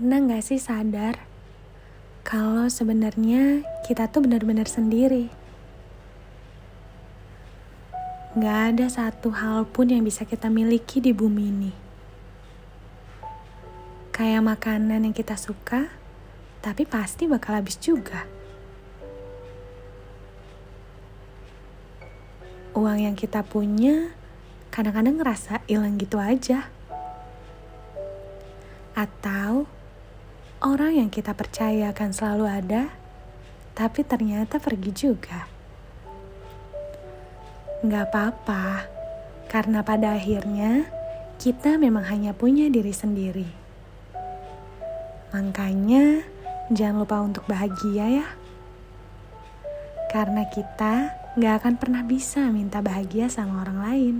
Pernah gak sih sadar kalau sebenarnya kita tuh benar-benar sendiri? Gak ada satu hal pun yang bisa kita miliki di bumi ini. Kayak makanan yang kita suka, tapi pasti bakal habis juga. Uang yang kita punya kadang-kadang ngerasa hilang gitu aja. Atau orang yang kita percaya akan selalu ada, tapi ternyata pergi juga. Gak apa-apa, karena pada akhirnya kita memang hanya punya diri sendiri. Makanya, jangan lupa untuk bahagia ya. Karena kita gak akan pernah bisa minta bahagia sama orang lain.